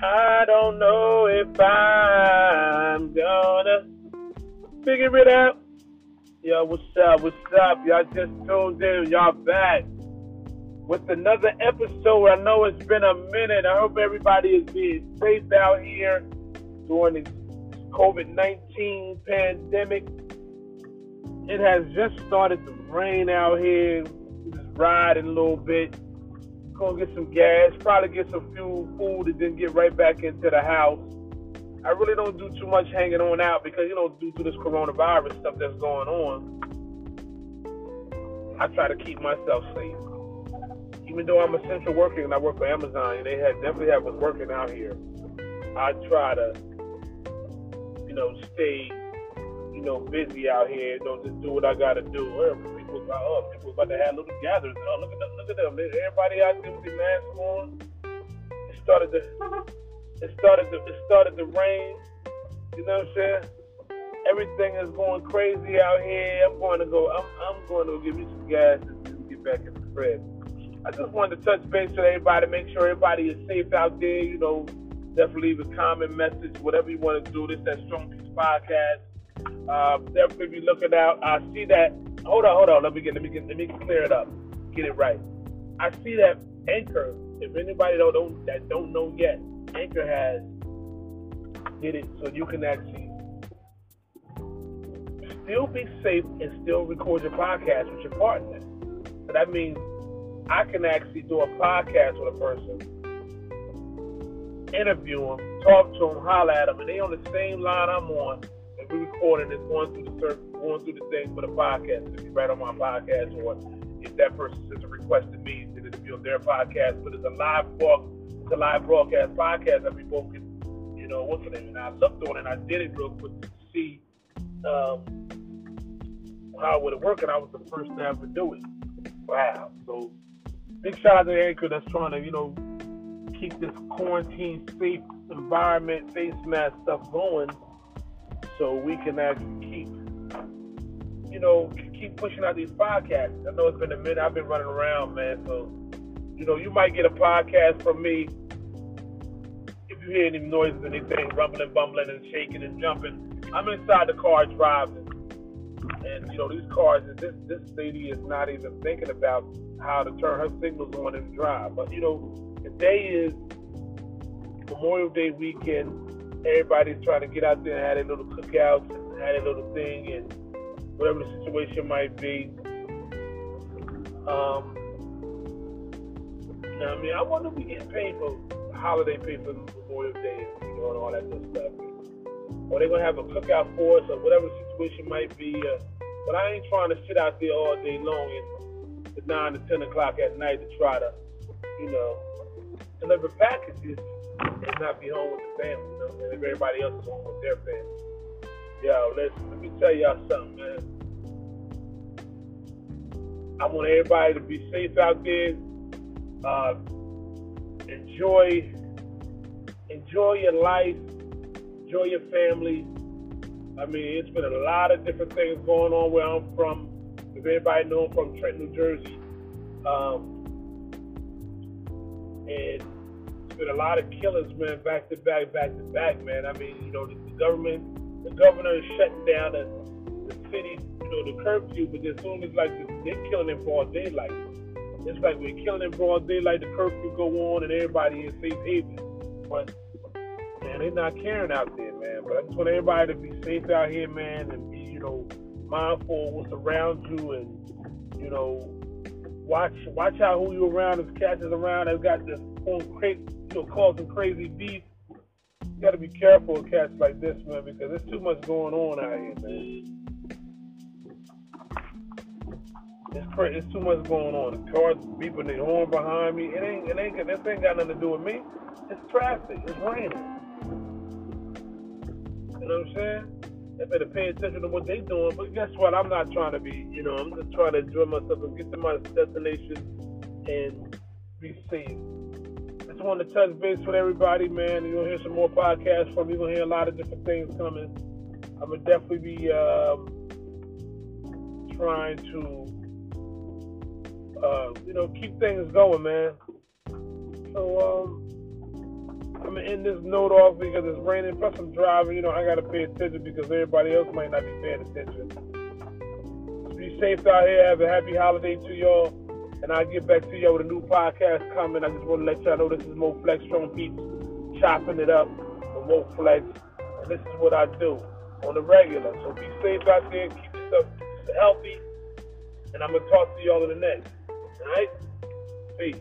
I don't know if I'm gonna figure it out. Yo, what's up? What's up? Y'all just tuned in. Y'all back with another episode. I know it's been a minute. I hope everybody is being safe out here during the COVID 19 pandemic. It has just started to rain out here. Just riding a little bit gonna get some gas, probably get some few food, and then get right back into the house. I really don't do too much hanging on out because you know due to this coronavirus stuff that's going on. I try to keep myself safe. Even though I'm essential working and I work for Amazon, and they definitely have us working out here. I try to, you know, stay, you know, busy out here. You know, just do what I gotta do about, oh, people about to have little gatherings. Oh, look at them, look at them. Everybody out there with their masks on. It started to, it started to, it started to rain. You know what I'm saying? Everything is going crazy out here. I'm going to go. I'm, I'm going to give me some gas and get back in the crib. I just wanted to touch base with everybody, make sure everybody is safe out there. You know, definitely leave a comment message, whatever you want to do. This that Strong Peace podcast. Uh, definitely be looking out. I see that hold on, hold on. Let me get, let me get, let me clear it up. Get it right. I see that Anchor. If anybody don't, don't that don't know yet, Anchor has did it so you can actually still be safe and still record your podcast with your partner. So that means I can actually do a podcast with a person, interview them, talk to them, holler at them, and they on the same line I'm on we recording this going through the search, going through the thing for the podcast. If you write on my podcast, or if that person sends a request to me, then it'll be on their podcast. But it's a live book, it's a live broadcast podcast that we both can, you know, what's the name? And I looked on it and I did it real quick to see um, how would it work, and I was the first to ever do it. Wow! So big shout out to Anchor that's trying to, you know, keep this quarantine safe environment, face mask stuff going so we can actually keep, you know, keep pushing out these podcasts. I know it's been a minute. I've been running around, man. So, you know, you might get a podcast from me if you hear any noises, anything rumbling, bumbling, and shaking and jumping. I'm inside the car driving, and you know, these cars. This this lady is not even thinking about how to turn her signals on and drive. But you know, today is Memorial Day weekend everybody's trying to get out there and have their little cookouts and have their little thing and whatever the situation might be. Um, I mean, I wonder if we get paid for holiday pay for Memorial Day you know, and all that good stuff. Or they're gonna have a cookout for us or whatever the situation might be. Uh, but I ain't trying to sit out there all day long and to nine to ten o'clock at night to try to, you know, deliver packages not be home with the family. You know, and everybody else is home with their family. Yo, listen, let me tell y'all something, man. I want everybody to be safe out there. Uh, enjoy, enjoy your life. Enjoy your family. I mean, it's been a lot of different things going on where I'm from. If anybody know I'm from Trenton, New Jersey, um, and been a lot of killers, man, back to back, back to back, man. I mean, you know, the, the government, the governor is shutting down the, the city, you know, the curfew, but as soon as like they're killing in broad daylight, it's like we're killing in broad daylight. The curfew go on, and everybody is safe haven. But man, they're not caring out there, man. But I just want everybody to be safe out here, man, and be, you know, mindful of what's around you, and you know, watch watch out who you around. If catches around that's got this own crate you know, causing crazy beef. You got to be careful of cats like this, man, because there's too much going on out here, man. It's crazy. It's too much going on. The cars beeping their horn behind me. It ain't. It ain't. This ain't got nothing to do with me. It's traffic. It's raining. You know what I'm saying? They better pay attention to what they doing. But guess what? I'm not trying to be. You know, I'm just trying to enjoy myself and get to my destination and be safe just wanted to touch base with everybody, man. You're gonna hear some more podcasts from me. You're gonna hear a lot of different things coming. I'm gonna definitely be um, trying to, uh, you know, keep things going, man. So, um, I'm gonna end this note off because it's raining. Plus, I'm driving. You know, I gotta pay attention because everybody else might not be paying attention. Be safe out here. Have a happy holiday to y'all. And I'll get back to y'all with a new podcast coming. I just want to let y'all know this is Mo Flex Strong Beats, chopping it up for Mo Flex. And this is what I do on the regular. So be safe out there. Keep yourself healthy. And I'm going to talk to y'all in the next. All right? Peace.